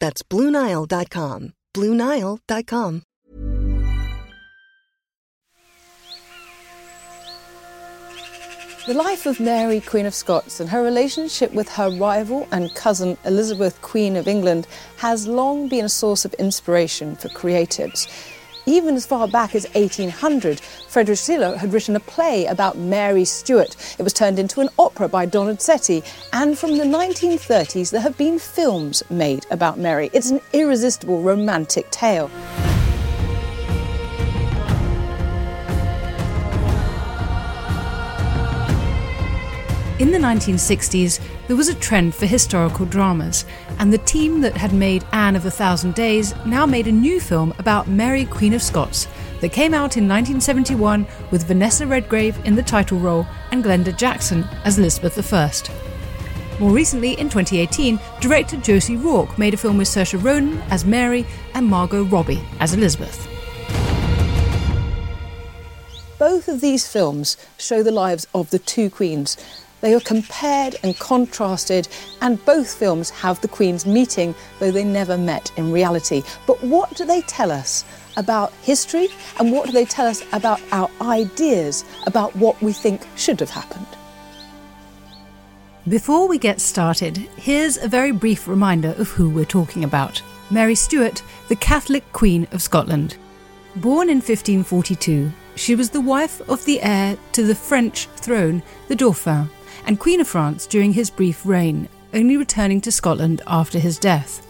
That's BlueNile.com. BlueNile.com. The life of Mary, Queen of Scots, and her relationship with her rival and cousin Elizabeth, Queen of England, has long been a source of inspiration for creatives. Even as far back as 1800, Friedrich Schiller had written a play about Mary Stuart. It was turned into an opera by Donizetti, and from the 1930s there have been films made about Mary. It's an irresistible romantic tale. In the 1960s, there was a trend for historical dramas, and the team that had made Anne of a Thousand Days now made a new film about Mary, Queen of Scots, that came out in 1971 with Vanessa Redgrave in the title role and Glenda Jackson as Elizabeth I. More recently, in 2018, director Josie Rourke made a film with Saoirse Ronan as Mary and Margot Robbie as Elizabeth. Both of these films show the lives of the two queens they are compared and contrasted, and both films have the Queens meeting, though they never met in reality. But what do they tell us about history, and what do they tell us about our ideas about what we think should have happened? Before we get started, here's a very brief reminder of who we're talking about Mary Stuart, the Catholic Queen of Scotland. Born in 1542, she was the wife of the heir to the French throne, the Dauphin, and Queen of France during his brief reign, only returning to Scotland after his death.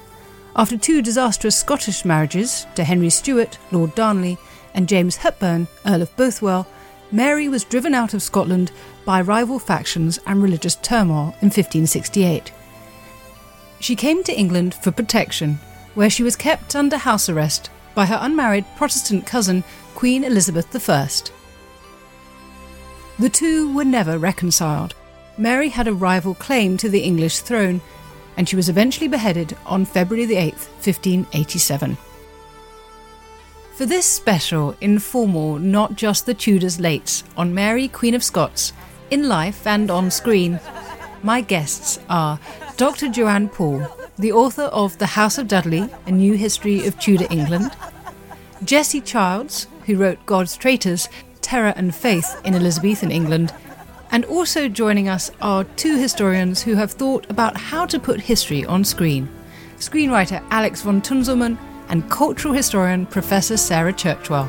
After two disastrous Scottish marriages to Henry Stuart, Lord Darnley, and James Hepburn, Earl of Bothwell, Mary was driven out of Scotland by rival factions and religious turmoil in 1568. She came to England for protection, where she was kept under house arrest by her unmarried Protestant cousin, Queen Elizabeth I. The two were never reconciled, Mary had a rival claim to the English throne, and she was eventually beheaded on February 8, 1587. For this special, informal, not just the Tudors lates on Mary, Queen of Scots, in life and on screen, my guests are Dr. Joanne Paul, the author of The House of Dudley, A New History of Tudor England, Jessie Childs, who wrote God's Traitors, Terror and Faith in Elizabethan England, and also joining us are two historians who have thought about how to put history on screen screenwriter Alex von Tunzelmann and cultural historian Professor Sarah Churchwell.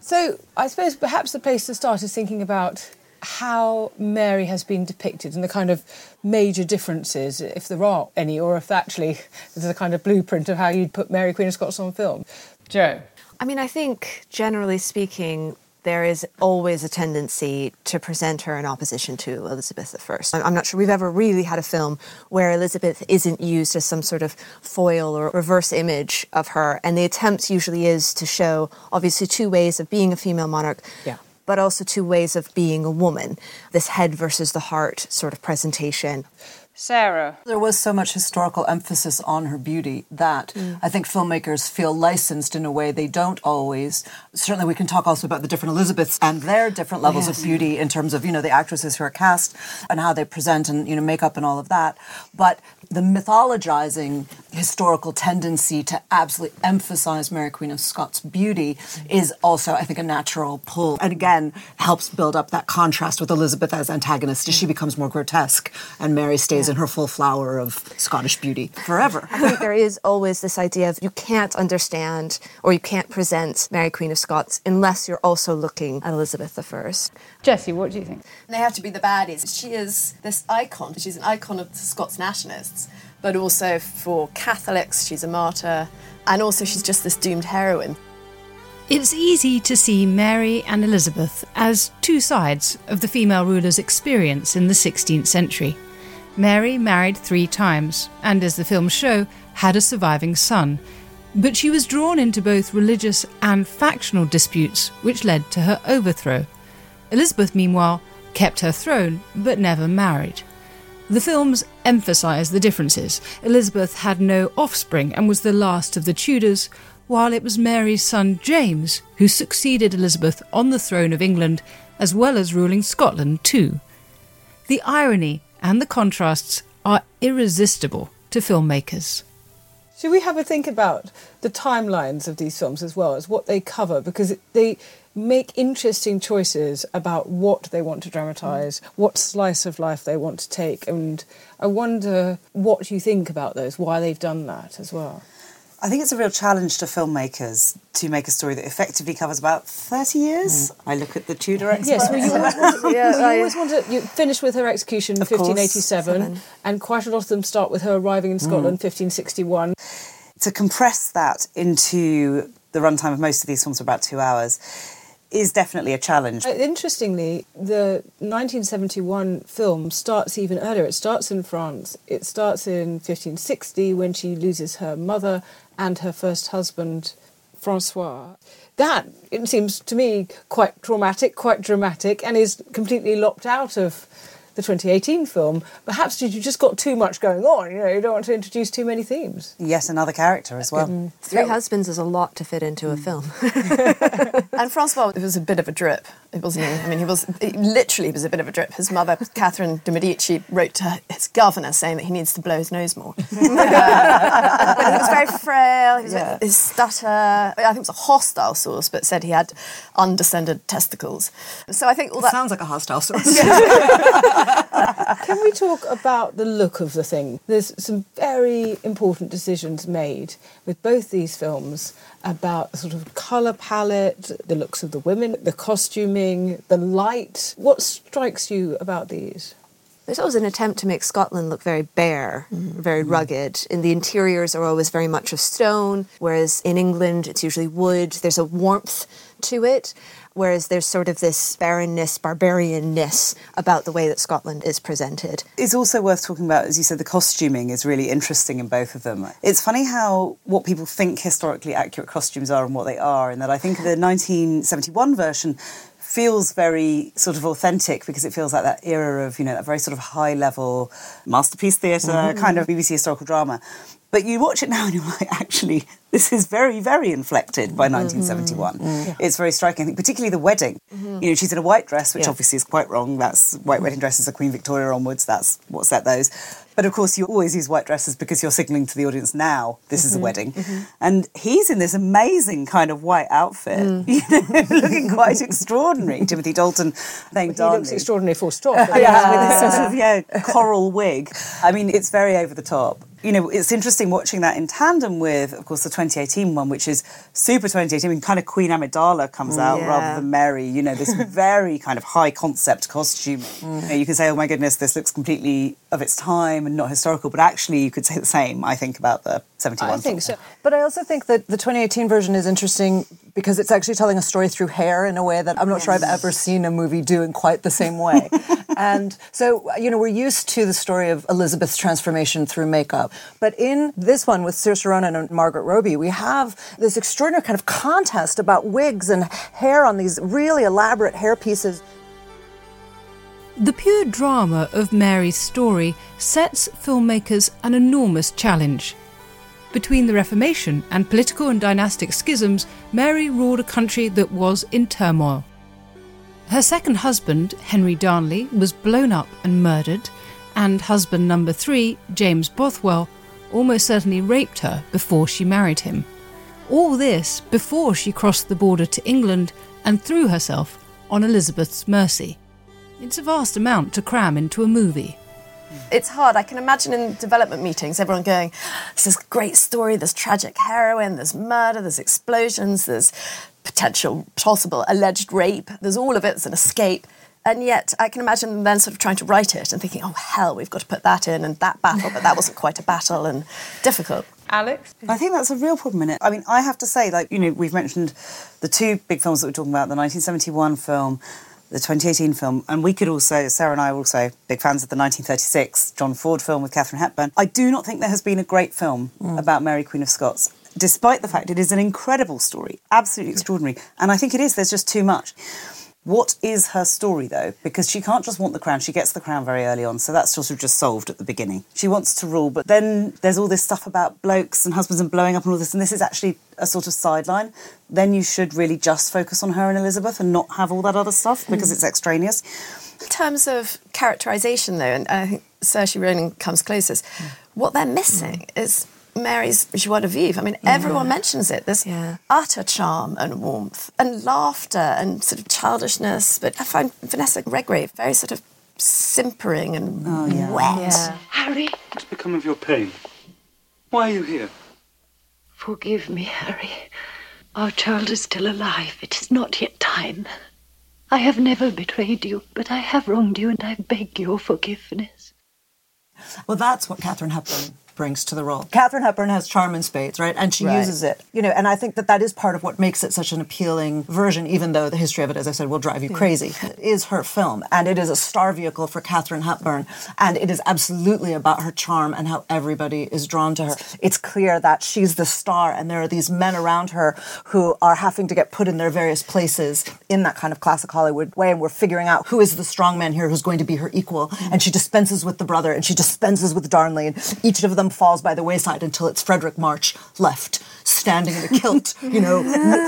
So, I suppose perhaps the place to start is thinking about how Mary has been depicted and the kind of major differences, if there are any, or if actually there's a kind of blueprint of how you'd put Mary Queen of Scots on film. Jo. I mean, I think generally speaking, there is always a tendency to present her in opposition to Elizabeth I. I'm not sure we've ever really had a film where Elizabeth isn't used as some sort of foil or reverse image of her. And the attempt usually is to show, obviously, two ways of being a female monarch. Yeah but also two ways of being a woman this head versus the heart sort of presentation. Sarah. There was so much historical emphasis on her beauty that mm. I think filmmakers feel licensed in a way they don't always. Certainly, we can talk also about the different Elizabeths and their different levels yes. of beauty in terms of, you know, the actresses who are cast and how they present and, you know, makeup and all of that. But the mythologizing historical tendency to absolutely emphasize Mary Queen of Scots' beauty is also, I think, a natural pull. And again, helps build up that contrast with Elizabeth as antagonist as she becomes more grotesque and Mary stays yeah. in her full flower of Scottish beauty forever. I think there is always this idea of you can't understand or you can't present Mary Queen of Scots unless you're also looking at Elizabeth I. Jessie, what do you think? They have to be the baddies. She is this icon. She's an icon of the Scots nationalists, but also for Catholics, she's a martyr, and also she's just this doomed heroine. It's easy to see Mary and Elizabeth as two sides of the female ruler's experience in the 16th century. Mary married three times, and as the films show, had a surviving son. But she was drawn into both religious and factional disputes, which led to her overthrow. Elizabeth, meanwhile, kept her throne but never married. The films emphasise the differences. Elizabeth had no offspring and was the last of the Tudors, while it was Mary's son James who succeeded Elizabeth on the throne of England, as well as ruling Scotland too. The irony and the contrasts are irresistible to filmmakers. Should we have a think about the timelines of these films as well as what they cover? Because they make interesting choices about what they want to dramatise, what slice of life they want to take. And I wonder what you think about those, why they've done that as well. I think it's a real challenge to filmmakers to make a story that effectively covers about 30 years. Mm. I look at the Tudor experts. Yes, well, you always want to, yeah, you always want to you finish with her execution in 1587, and quite a lot of them start with her arriving in Scotland, mm. 1561. To compress that into the runtime of most of these films, for about two hours, is definitely a challenge. Uh, interestingly, the 1971 film starts even earlier. It starts in France. It starts in 1560 when she loses her mother and her first husband, Francois. That, it seems to me, quite traumatic, quite dramatic, and is completely locked out of the 2018 film, perhaps you just got too much going on. You know, you don't want to introduce too many themes. Yes, another character as well. Mm. Three yeah. husbands is a lot to fit into a mm. film. and Francois was a bit of a drip, wasn't he? I mean, he was he literally was a bit of a drip. His mother, Catherine de Medici, wrote to his governor saying that he needs to blow his nose more. but he was very frail. He was yeah. his stutter. I think it was a hostile source, but said he had undescended testicles. So I think all that sounds like a hostile source. Can we talk about the look of the thing? There's some very important decisions made with both these films about sort of colour palette, the looks of the women, the costuming, the light. What strikes you about these? There's always an attempt to make Scotland look very bare, mm-hmm. very rugged. And the interiors are always very much of stone, whereas in England it's usually wood. There's a warmth to it whereas there's sort of this barrenness, barbarianness about the way that Scotland is presented. It's also worth talking about, as you said, the costuming is really interesting in both of them. It's funny how what people think historically accurate costumes are and what they are, and that I think the 1971 version feels very sort of authentic because it feels like that era of, you know, that very sort of high level masterpiece theatre, mm-hmm. kind of BBC historical drama. But you watch it now and you're like, actually, this is very, very inflected by 1971. Mm-hmm. mm-hmm. It's very striking. I think particularly the wedding. Mm-hmm. You know, she's in a white dress, which yeah. obviously is quite wrong. That's white wedding dresses are Queen Victoria onwards. That's what set those. But of course, you always use white dresses because you're signalling to the audience now this is a mm-hmm. wedding. Mm-hmm. And he's in this amazing kind of white outfit, mm. you know, looking quite extraordinary. Timothy Dalton playing He looks extraordinary for stop. yeah, with this sort of yeah coral wig. I mean, it's very over the top you know, it's interesting watching that in tandem with, of course, the 2018 one, which is super 2018. I mean, kind of Queen Amidala comes mm, out yeah. rather than Mary. You know, this very kind of high concept costume. Mm. You, know, you can say, oh my goodness, this looks completely of its time and not historical, but actually you could say the same, I think, about the 71. I think so. But I also think that the 2018 version is interesting because it's actually telling a story through hair in a way that I'm not yes. sure I've ever seen a movie do in quite the same way. and so, you know, we're used to the story of Elizabeth's transformation through makeup. But in this one with Saoirse Ronan and Margaret Robbie, we have this extraordinary kind of contest about wigs and hair on these really elaborate hair pieces. The pure drama of Mary's story sets filmmakers an enormous challenge. Between the Reformation and political and dynastic schisms, Mary ruled a country that was in turmoil. Her second husband, Henry Darnley, was blown up and murdered, and husband number three, James Bothwell, almost certainly raped her before she married him. All this before she crossed the border to England and threw herself on Elizabeth's mercy. It's a vast amount to cram into a movie. It's hard. I can imagine in development meetings everyone going, This is a great story, there's tragic heroine, there's murder, there's explosions, there's potential, possible, alleged rape, there's all of it, there's an escape. And yet, I can imagine them then sort of trying to write it and thinking, oh, hell, we've got to put that in and that battle, but that wasn't quite a battle and difficult. Alex? I think that's a real problem in it. I mean, I have to say, like, you know, we've mentioned the two big films that we're talking about the 1971 film, the 2018 film, and we could also, Sarah and I are also big fans of the 1936 John Ford film with Katharine Hepburn. I do not think there has been a great film mm. about Mary, Queen of Scots despite the fact it is an incredible story, absolutely extraordinary. And I think it is, there's just too much. What is her story though? Because she can't just want the crown. She gets the crown very early on, so that's sort of just solved at the beginning. She wants to rule, but then there's all this stuff about blokes and husbands and blowing up and all this, and this is actually a sort of sideline. Then you should really just focus on her and Elizabeth and not have all that other stuff because mm. it's extraneous. In terms of characterisation, though, and I think Saoirse Ronan comes closest, mm. what they're missing mm. is Mary's joie de vivre. I mean, yeah. everyone mentions it. There's yeah. utter charm and warmth and laughter and sort of childishness. But I find Vanessa Redgrave very sort of simpering and oh, yeah. wet. Harry? What's become of your pain? Why are you here? Forgive me, Harry. Our child is still alive. It is not yet time. I have never betrayed you, but I have wronged you, and I beg your forgiveness. Well, that's what Katharine Hepburn brings to the role. Katharine Hepburn has charm in spades, right? And she right. uses it, you know, and I think that that is part of what makes it such an appealing version, even though the history of it, as I said, will drive you crazy, is her film. And it is a star vehicle for Katharine Hepburn. And it is absolutely about her charm and how everybody is drawn to her. It's clear that she's the star and there are these men around her who are having to get put in their various places in that kind of classic Hollywood way. And we're figuring out who is the strong man here who's going to be her equal. And she dispenses with the brother and she dispenses with Darnley. And each of them falls by the wayside until it's Fredric March left, standing in a kilt, you know,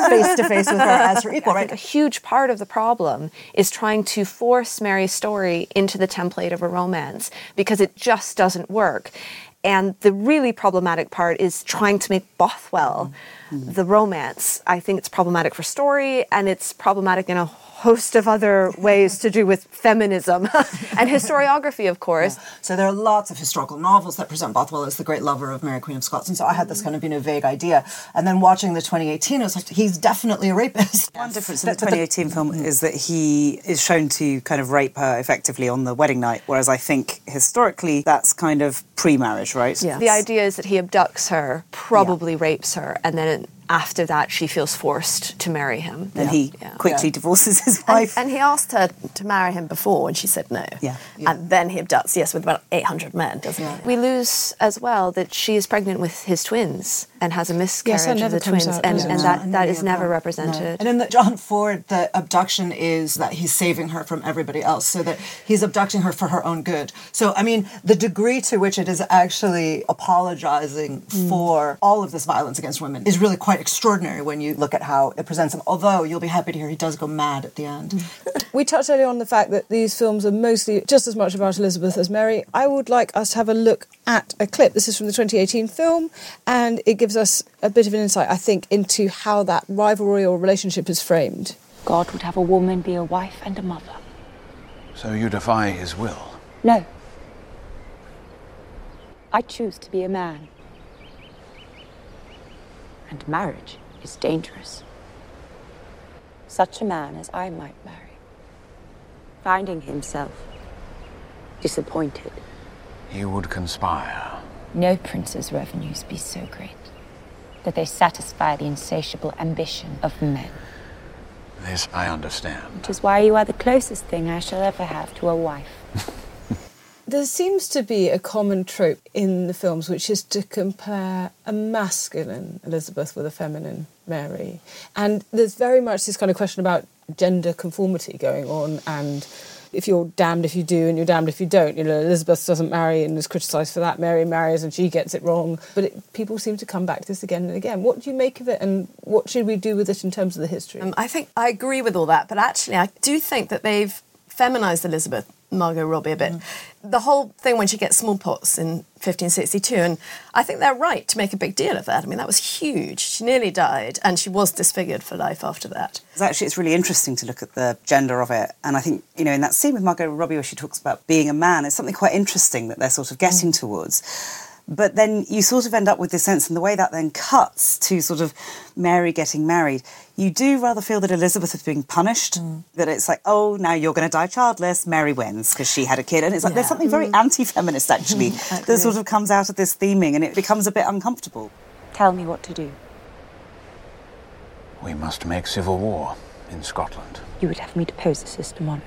face to face with her as her equal, right? A huge part of the problem is trying to force Mary's story into the template of a romance because it just doesn't work. And the really problematic part is trying to make Bothwell mm-hmm. the romance. I think it's problematic for story and it's problematic in a host of other ways to do with feminism and historiography, of course. Yeah. So there are lots of historical novels that present Bothwell as the great lover of Mary Queen of Scots, and so I had this kind of you know vague idea. And then watching the 2018, I was like, he's definitely a rapist. One difference in the 2018 film is that he is shown to kind of rape her effectively on the wedding night, whereas I think historically that's kind of pre-marriage, right? Yeah. The idea is that he abducts her, probably yeah. rapes her, and then after that she feels forced to marry him. And yeah. he yeah. quickly yeah. divorces his wife. And, and, he asked her to marry him before and she said no. Yeah. And then he abducts, yes, with about 800 men, doesn't he? We lose as well that she is pregnant with his twins and has a miscarriage yes, of the twins. Out, and, and that, that is never represented. No. And in the John Ford, the abduction is that he's saving her from everybody else, so that he's abducting her for her own good. So, I mean, the degree to which it is actually apologizing mm. for all of this violence against women is really quite extraordinary when you look at how it presents him. Although you'll be happy to hear he does go mad at the end. we touched earlier on the fact that these films are mostly just as much about Elizabeth as Mary. I would like us to have a look at a clip. This is from the 2018 film, and it gives us a bit of an insight, I think, into how that rivalry or relationship is framed. God would have a woman be a wife and a mother. So you defy his will? No. I choose to be a man. And marriage is dangerous. Such a man as I might marry, finding himself disappointed. He would conspire. No prince's revenues be so great that they satisfy the insatiable ambition of men. This I understand. Which is why you are the closest thing I shall ever have to a wife. There seems to be a common trope in the films, which is to compare a masculine Elizabeth with a feminine Mary. And there's very much this kind of question about gender conformity going on and if you're damned if you do and you're damned if you don't. You know, Elizabeth doesn't marry and is criticised for that. Mary marries and she gets it wrong. But it, people seem to come back to this again and again. What do you make of it, and what should we do with it in terms of the history? Um, I think I agree with all that, but actually, I do think that they've feminized Elizabeth Margot Robbie a bit. Mm. The whole thing when she gets smallpox in 1562, and I think they're right to make a big deal of that. I mean, that was huge. She nearly died, and she was disfigured for life after that. Actually, it's really interesting to look at the gender of it, and I think you know in that scene with Margot Robbie where she talks about being a man, it's something quite interesting that they're sort of getting mm. towards. But then you sort of end up with this sense, and the way that then cuts to sort of Mary getting married, you do rather feel that Elizabeth is being punished. Mm. That it's like, oh, now you're going to die childless. Mary wins because she had a kid, and it's like yeah. there's something very mm. anti-feminist actually that sort of comes out of this theming, and it becomes a bit uncomfortable. Tell me what to do. We must make civil war in Scotland. You would have me depose the sister monarch.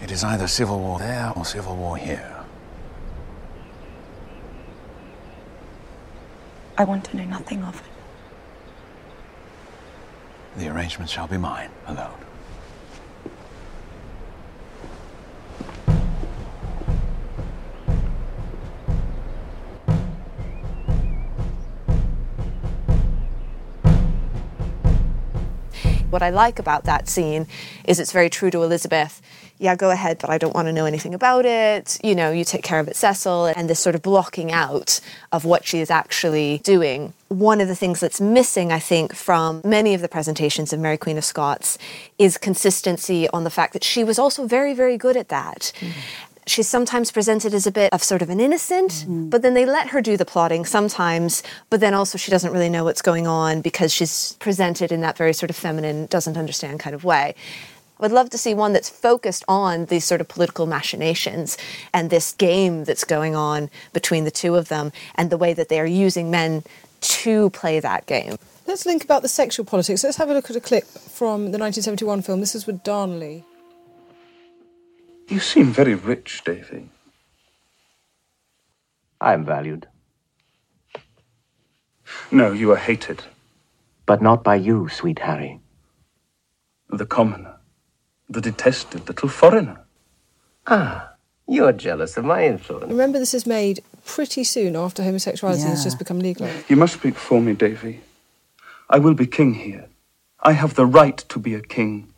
It is either civil war there or civil war here. I want to know nothing of it. The arrangement shall be mine alone. What I like about that scene is it's very true to Elizabeth. Yeah, go ahead, but I don't want to know anything about it. You know, you take care of it, Cecil, and this sort of blocking out of what she is actually doing. One of the things that's missing, I think, from many of the presentations of Mary Queen of Scots is consistency on the fact that she was also very, very good at that. Mm she's sometimes presented as a bit of sort of an innocent, mm-hmm. but then they let her do the plotting sometimes, but then also she doesn't really know what's going on because she's presented in that very sort of feminine, doesn't understand kind of way. I would love to see one that's focused on these sort of political machinations and this game that's going on between the two of them and the way that they are using men to play that game. Let's think about the sexual politics. Let's have a look at a clip from the 1971 film. This is with Darnley. You seem very rich, Davy. I am valued. No, you are hated. But not by you, sweet Harry. The commoner. The detested little foreigner. Ah, you're jealous of my influence. Remember, this is made pretty soon after homosexuality yeah. has just become legal. You must speak for me, Davy. I will be king here. I have the right to be a king.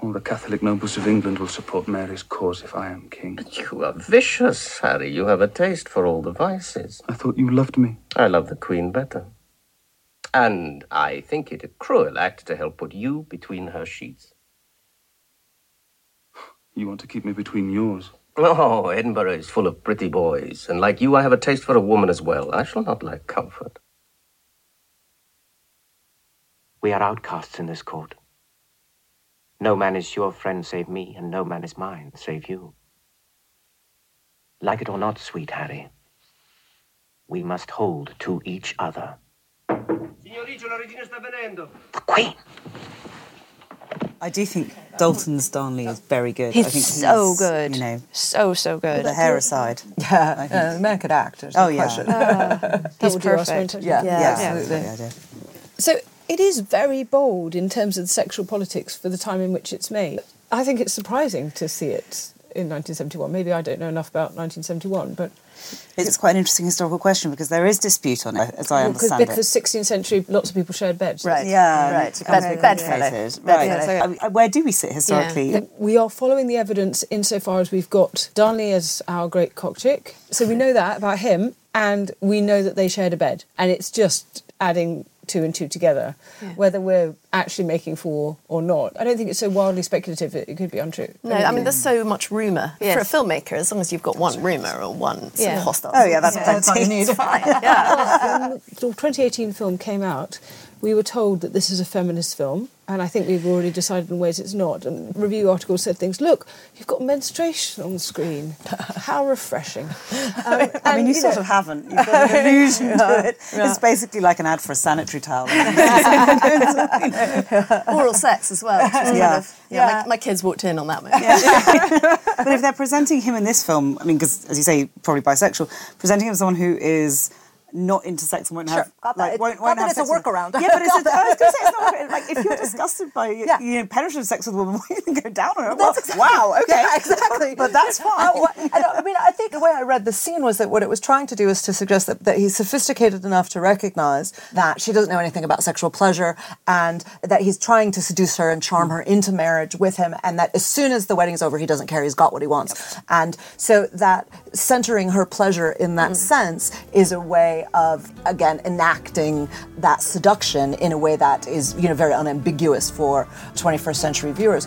All the Catholic nobles of England will support Mary's cause if I am king. But you are vicious, Harry. You have a taste for all the vices. I thought you loved me. I love the Queen better. And I think it a cruel act to help put you between her sheets. You want to keep me between yours? Oh, Edinburgh is full of pretty boys, and like you, I have a taste for a woman as well. I shall not lack comfort. We are outcasts in this court. No man is your friend save me, and no man is mine save you. Like it or not, sweet Harry, we must hold to each other. Signor Riccio, la Regina sta venendo! The Queen! I do think Dalton's Darnley is very good. He's, I think so he's, good. You know, so so good. The hair aside, yeah, uh, the man could act. Oh yeah, uh, he's perfect. Yeah, yeah, yeah, absolutely. Yeah. So it is very bold in terms of the sexual politics for the time in which it's made. I think it's surprising to see it in 1971. Maybe I don't know enough about 1971, but it's quite an interesting historical question because there is dispute on it, as I understand because, because it. Because 16th century, lots of people shared beds. Right. Yeah. Right. Bed, bedfellow. Right. Yeah, so, where do we sit historically? Yeah. We are following the evidence insofar as we've got Darnley as our great cock chick. So we know that about him, and we know that they shared a bed. And it's just adding two and two together, yeah. whether we're actually making four or not. I don't think it's so wildly speculative it, it could be untrue. No, I mean, there's so much rumour. Yes. For a filmmaker, as long as you've got one rumour or one yeah. hostile. Oh, yeah, that's, yeah. that's all you need. fine. yeah. Well, when the 2018 film came out, we were told that this is a feminist film, and I think we've already decided in ways it's not. And review articles said things. Look, you've got menstruation on the screen. How refreshing! Um, I mean, you, you sort know. of haven't. You've got an allusion to it. Yeah. It's basically like an ad for a sanitary towel. Oral sex as well. yeah. Kind of, yeah, yeah. My, my, kids walked in on that moment. Yeah. but if they're presenting him in this film, I mean, because as you say, probably bisexual, presenting him as someone who is not intersex and won't Sure, have got that. like It- won't, won't that have it's a workaround. Yeah, but it's a, I was going to say it's not like if you're disgusted by you know penetrative sex with a woman, you can go down on it. Well, wow, okay, Yeah, exactly. but that's fine. Uh, well, and, I mean, I think the way I read the scene was that what it was trying to do is to suggest that, that he's sophisticated enough to recognize that she doesn't know anything about sexual pleasure and that he's trying to seduce her and charm her into marriage with him, and that as soon as the wedding's over, he doesn't care, he's got what he wants. And so that centering her pleasure in that sense is a way of, again, enacting that seduction in a way that is, you know, very unambiguous for 21st century viewers.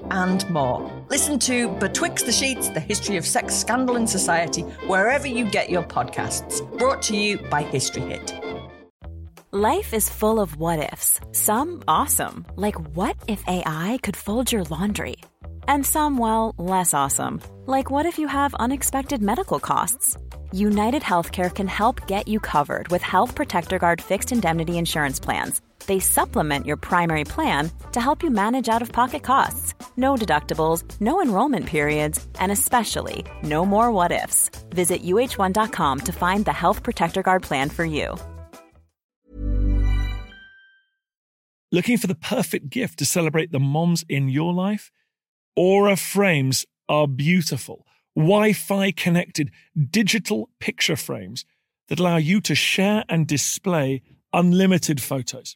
and more. Listen to Betwixt the Sheets, the history of sex scandal in society, wherever you get your podcasts. Brought to you by History Hit. Life is full of what ifs. Some awesome, like what if AI could fold your laundry? And some, well, less awesome, like what if you have unexpected medical costs? United Healthcare can help get you covered with Health Protector Guard fixed indemnity insurance plans. They supplement your primary plan to help you manage out of pocket costs. No deductibles, no enrollment periods, and especially no more what ifs. Visit uhone.com to find the Health Protector Guard plan for you. Looking for the perfect gift to celebrate the moms in your life? Aura frames are beautiful, Wi Fi connected digital picture frames that allow you to share and display unlimited photos.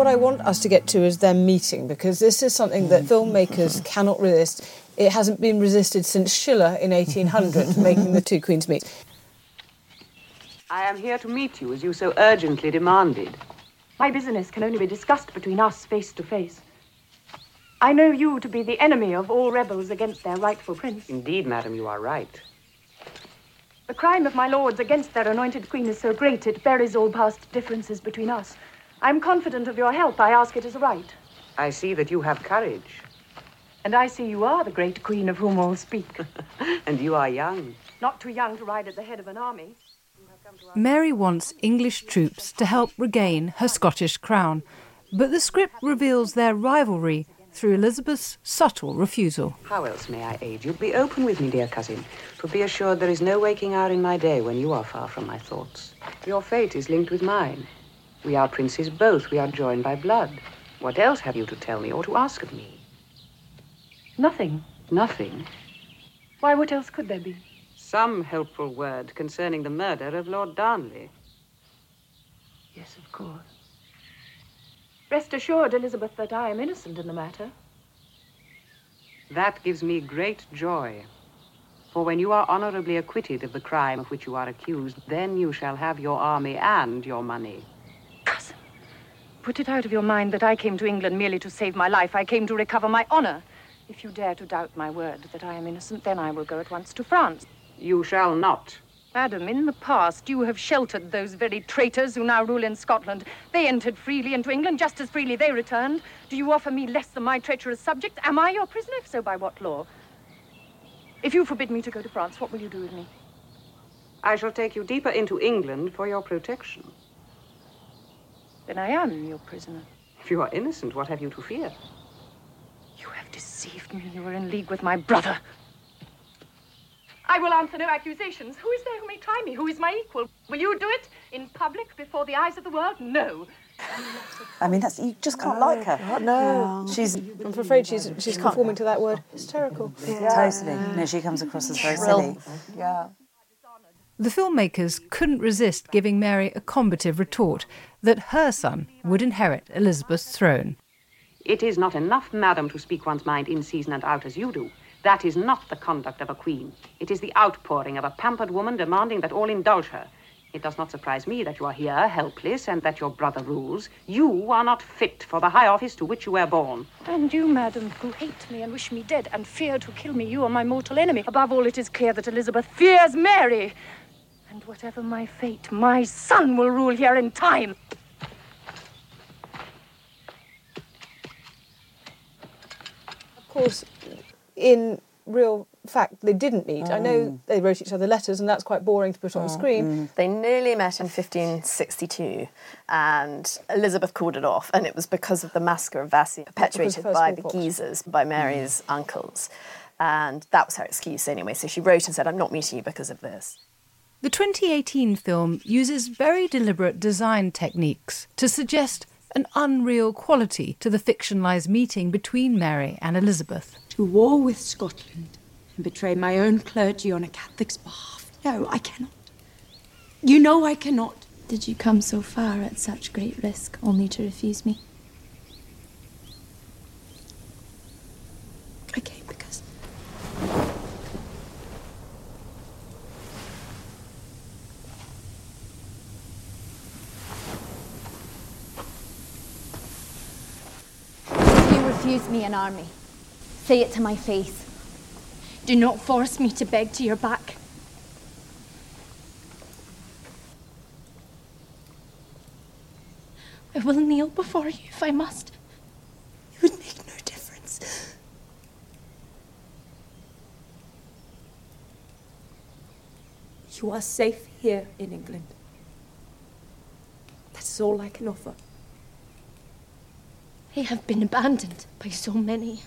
What I want us to get to is their meeting because this is something that mm. filmmakers cannot resist. It hasn't been resisted since Schiller in 1800, making the two queens meet. I am here to meet you as you so urgently demanded. My business can only be discussed between us face to face. I know you to be the enemy of all rebels against their rightful prince. Indeed, madam, you are right. The crime of my lords against their anointed queen is so great it buries all past differences between us. I'm confident of your help. I ask it as a right. I see that you have courage, And I see you are the great queen of whom all speak. and you are young. Not too young to ride at the head of an army. Mary wants English troops to help regain her Scottish crown, but the script reveals their rivalry through Elizabeth's subtle refusal. How else may I aid you? Be open with me, dear cousin. For be assured there is no waking hour in my day when you are far from my thoughts. Your fate is linked with mine. We are princes both. We are joined by blood. What else have you to tell me or to ask of me? Nothing. Nothing. Why, what else could there be? Some helpful word concerning the murder of Lord Darnley. Yes, of course. Rest assured, Elizabeth, that I am innocent in the matter. That gives me great joy. For when you are honorably acquitted of the crime of which you are accused, then you shall have your army and your money. Put it out of your mind that I came to England merely to save my life. I came to recover my honor. If you dare to doubt my word that I am innocent, then I will go at once to France. You shall not. Madam, in the past you have sheltered those very traitors who now rule in Scotland. They entered freely into England, just as freely they returned. Do you offer me less than my treacherous subjects? Am I your prisoner? If so, by what law? If you forbid me to go to France, what will you do with me? I shall take you deeper into England for your protection. Then I am your prisoner. If you are innocent, what have you to fear? You have deceived me. You are in league with my brother. I will answer no accusations. Who is there who may try me? Who is my equal? Will you do it in public before the eyes of the world? No. I mean, that's you just can't like her. No, she's. I'm afraid she's she's conforming to that word. Hysterical. Totally. No, she comes across as very silly. Yeah. The filmmakers couldn't resist giving Mary a combative retort that her son would inherit Elizabeth's throne. It is not enough, madam, to speak one's mind in season and out as you do. That is not the conduct of a queen. It is the outpouring of a pampered woman demanding that all indulge her. It does not surprise me that you are here, helpless, and that your brother rules. You are not fit for the high office to which you were born. And you, madam, who hate me and wish me dead and fear to kill me, you are my mortal enemy. Above all, it is clear that Elizabeth fears Mary. And whatever my fate, my son will rule here in time. Of course, in real fact, they didn't meet. I know oh. they wrote each other letters, and that's quite boring to put on oh, screen. Mm. They nearly met in 1562, and Elizabeth called it off, and it was because of the massacre of Vassy perpetuated First by the. Guises, by Mary's mm. uncles. And that was her excuse anyway. So she wrote and said, I'm not meeting you because of this. The 2018 film uses very deliberate design techniques to suggest an unreal quality to the fictionalised meeting between Mary and Elizabeth. To war with Scotland and betray my own clergy on a Catholic's behalf. No, I cannot. You know I cannot. Did you come so far at such great risk only to refuse me? Refuse me an army. Say it to my face. Do not force me to beg to your back. I will kneel before you if I must. It would make no difference. You are safe here in England. That is all I can offer. I have been abandoned by so many.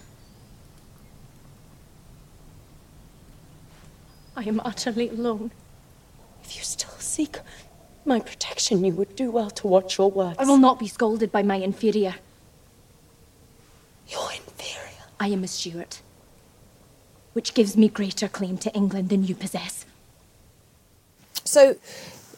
I am utterly alone. If you still seek my protection, you would do well to watch your words. I will not be scolded by my inferior. You're inferior. I am a Stuart, which gives me greater claim to England than you possess. So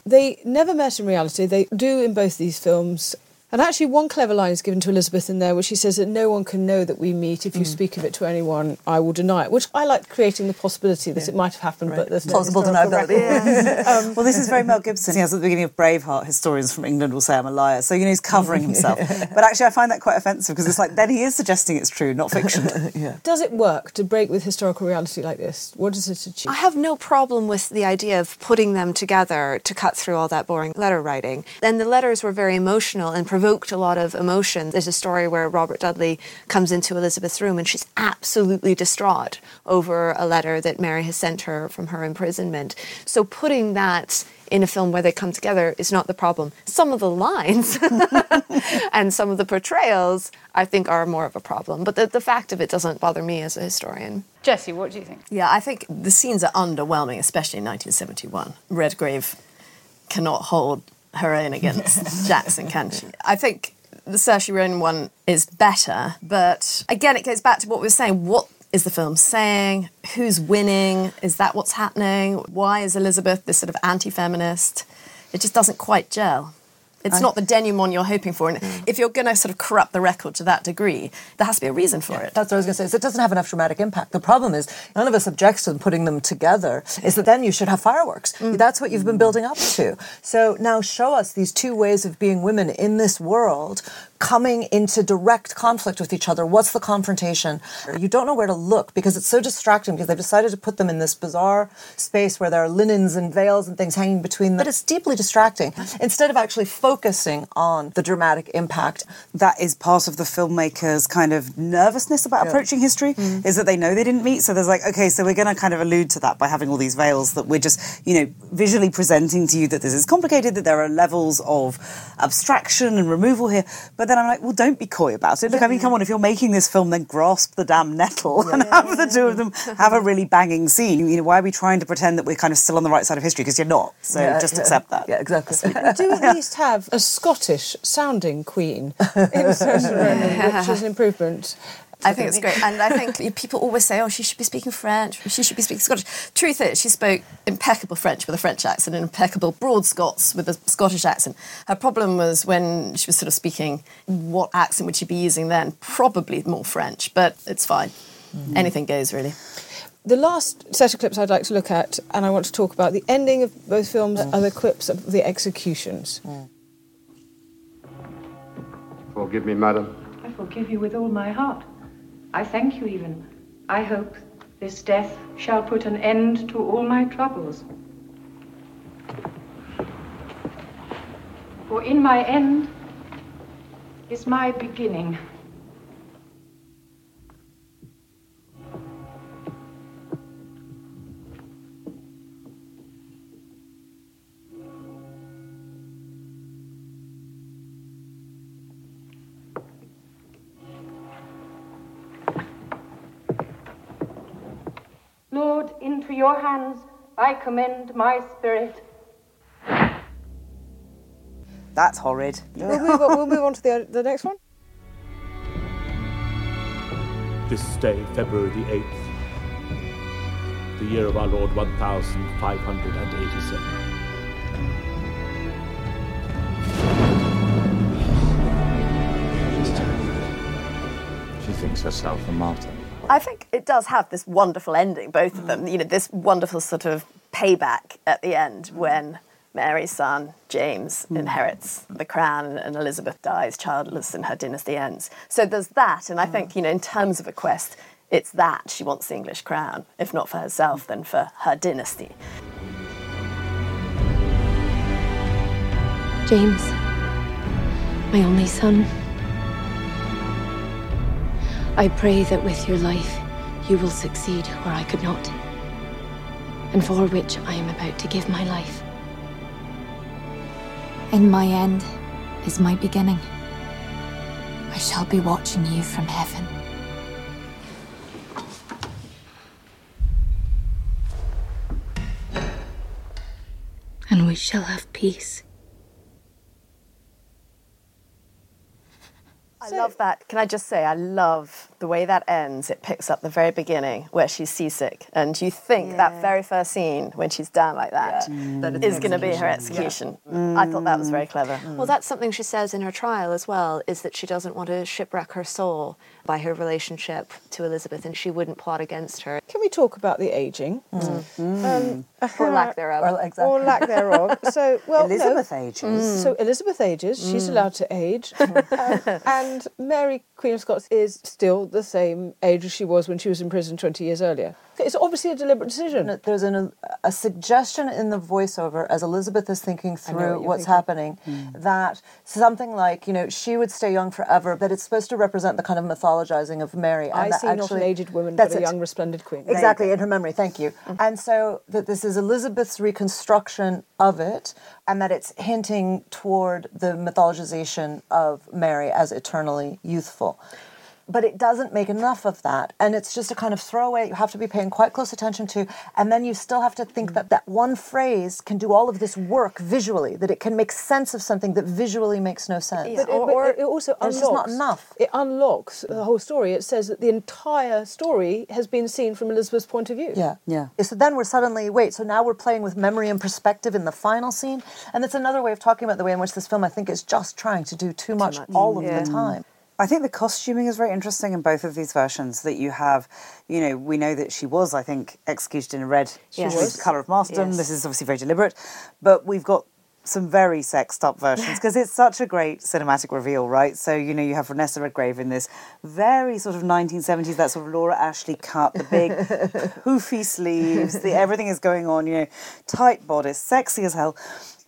they never met in reality. They do in both these films. And actually, one clever line is given to Elizabeth in there, where she says that no one can know that we meet. If you Mm. speak of it to anyone, I will deny it. Which I like creating the possibility that it might have happened, but there's no Plausible historical deniability. record. Um, well, this is very Mel Gibson. Yes, at the beginning of Braveheart, historians from England will say I'm a liar. So, you know, he's covering himself. but actually, I find that quite offensive because it's like then he is suggesting it's true, not fiction. yeah. Does it work to break with historical reality like this? What does it achieve? I have no problem with the idea of putting them together to cut through all that boring letter writing. And the letters were very emotional and provoked a lot of emotion. There's a story where Robert Dudley comes into Elizabeth's room and she's absolutely distraught over a letter that Mary has sent her from her imprisonment. So putting that in a film where they come together is not the problem. Some of the lines and some of the portrayals I think are more of a problem. But the, the fact of it doesn't bother me as a historian. Jessie, what do you think? Yeah, I think the scenes are underwhelming, especially in 1971. Redgrave cannot hold her own against Jackson, can she? I think the Saoirse Ronan one is better, but again, it goes back to what we were saying. What is the film saying? Who's winning? Is that what's happening? Why is Elizabeth this sort of anti-feminist? It just doesn't quite gel. It's I- not the denouement you're hoping for. And mm. if you're going to sort of corrupt the record to that degree, there has to be a reason for it. That's what I was going to say. So it doesn't have enough dramatic impact. The problem is, none of us objects to them putting them together. Is that then you should have fireworks? Mm. That's what you've been mm. building up to. So now show us these two ways of being women in this world coming into direct conflict with each other. What's the confrontation? You don't know where to look because it's so distracting because they've decided to put them in this bizarre space where there are linens and veils and things hanging between them. But it's deeply distracting instead of actually focusing on the dramatic impact. That is part of the filmmaker's kind of nervousness about Yeah. approaching history, Mm. is that they know they didn't meet. So there's like, okay, so we're going to kind of allude to that by having all these veils that we're just, you know, visually presenting to you that this is complicated, that there are levels of abstraction and removal here. But then I'm like, well, don't be coy about it. Look, I mean, come on, if you're making this film, then grasp the damn nettle and have the two of them have a really banging scene. You know, why are we trying to pretend that we're kind of still on the right side of history? Because you're not. So Yeah, just yeah. accept that. Yeah, exactly. We do at least have a Scottish sounding queen in Saoirse Ronan, which is an improvement. I think it's great. And I think people always say, oh, she should be speaking French, she should be speaking Scottish. Truth is, she spoke impeccable French with a French accent and impeccable broad Scots with a Scottish accent. Her problem was when she was sort of speaking, what accent would she be using then? Probably more French, but it's fine. Mm-hmm. Anything goes, really. The last set of clips I'd like to look at, and I want to talk about the ending of both films, mm. are the clips of the executions. Mm. Forgive me, madam. I forgive you with all my heart. I thank you even. I hope this death shall put an end to all my troubles. For in my end is my beginning. Your hands I commend my spirit. That's horrid. We'll move on, we'll move on to the, the next one. This day, February the 8th, the year of our Lord 1587. She thinks herself a martyr. I think it does have this wonderful ending, both of them. Mm. You know, this wonderful sort of payback at the end mm. when Mary's son James mm. inherits the crown and Elizabeth dies childless and her dynasty ends. So there's that, and I think you know, in terms of a quest, it's that she wants the English crown, if not for herself, then for her dynasty. James, my only son. I pray that with your life you will succeed where I could not, and for which I am about to give my life. In my end is my beginning. I shall be watching you from heaven. And we shall have peace. I love that. Can I just say, I love the way that ends. It picks up the very beginning where she's seasick, and you think that very first scene when she's down like that That is it's going to be her execution. execution. I thought that was very clever. Well, that's something she says in her trial as well, is that she doesn't want to shipwreck her soul by her relationship to Elizabeth, and she wouldn't plot against her. Can we talk about the aging? Um, Or lack thereof. Or, or lack thereof. So, well, no. Elizabeth ages. Mm. So Elizabeth ages. She's Mm. allowed to age, Um, and Mary Queen of Scots is still the same age as she was when she was in prison twenty years earlier. It's obviously a deliberate decision. There's an, a suggestion in the voiceover as Elizabeth is thinking through what what's thinking. happening hmm. that something like, you know, she would stay young forever, but it's supposed to represent the kind of mythologizing of Mary. I and that see not an actually- aged woman, That's but a it. young, resplendent queen. Exactly, in her memory, thank you. Mm-hmm. And so that this is Elizabeth's reconstruction of it, and that it's hinting toward the mythologization of Mary as eternally youthful. But it doesn't make enough of that. And it's just a kind of throwaway you have to be paying quite close attention to. And then you still have to think that that one phrase can do all of this work visually, that it can make sense of something that visually makes no sense. But it, but it also There's unlocks. just not enough. It unlocks the whole story. It says that the entire story has been seen from Elizabeth's point of view. Yeah, yeah. So then we're suddenly wait. So now we're playing with memory and perspective in the final scene, and that's another way of talking about the way in which this film, I think, is just trying to do too, much, all of the time. I think the costuming is very interesting in both of these versions. That you have, you know, we know that she was, I think, executed in a red, She which was. was the colour of martyrdom. Yes. This is obviously very deliberate, but we've got some very sexed up versions because it's such a great cinematic reveal, right? So, you know, you have Vanessa Redgrave in this very sort of 1970s, that sort of Laura Ashley cut, the big poofy sleeves, the, everything is going on, you know, tight bodice, sexy as hell.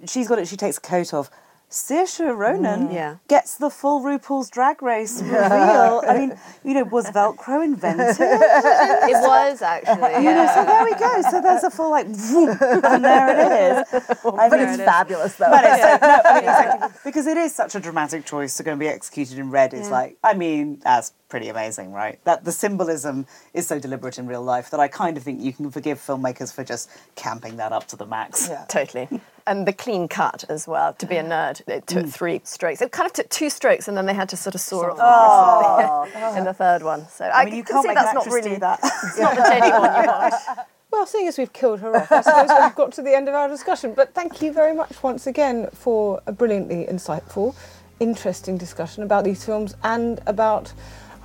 She's got it, she takes a coat off. Saoirse Ronan Mm. Yeah. gets the full RuPaul's Drag Race reveal. I mean, you know, was Velcro invented? It was actually. You know, so there we go. So there's a full like, whoop, and there it is. I But mean, it's fabulous, though. But it's so, no, I mean, exactly because it is such a dramatic choice to go and be executed in red. Yeah. like, I mean, that's pretty amazing, right? That the symbolism is so deliberate in real life that I kind of think you can forgive filmmakers for just camping that up to the max. Yeah, totally. And the clean cut as well. To be a nerd, it took mm. three strokes. It kind of took two strokes, and then they had to sort of saw off the rest in the third one. So I, mean, you can can't see make that's an not actress do really that. It's not the Jenny one you want. Well, seeing as we've killed her off, I suppose we've got to the end of our discussion. But thank you very much once again for a brilliantly insightful, interesting discussion about these films and about,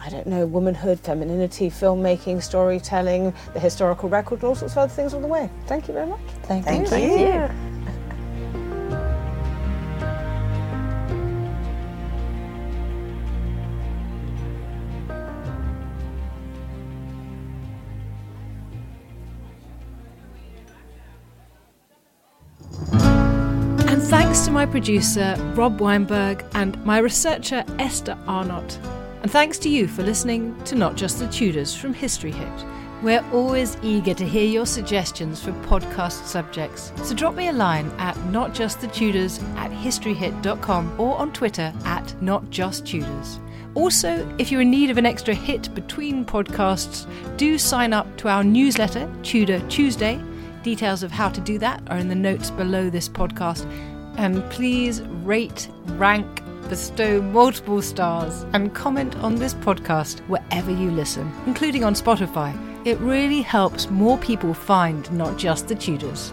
I don't know, womanhood, femininity, filmmaking, storytelling, the historical record, and all sorts of other things on the way. Thank you very much. Thank, you. Thank you. And thanks to my producer, Rob Weinberg, and my researcher, Esther Arnott. And thanks to you for listening to Not Just the Tudors from History Hit. We're always eager to hear your suggestions for podcast subjects. So drop me a line at notjustthetudors at historyhit.com or on Twitter at notjusttudors. Also, if you're in need of an extra hit between podcasts, do sign up to our newsletter, Tudor Tuesday. Details of how to do that are in the notes below this podcast. And please rate, rank, bestow multiple stars, and comment on this podcast wherever you listen, including on Spotify. It really helps more people find not just the Tudors.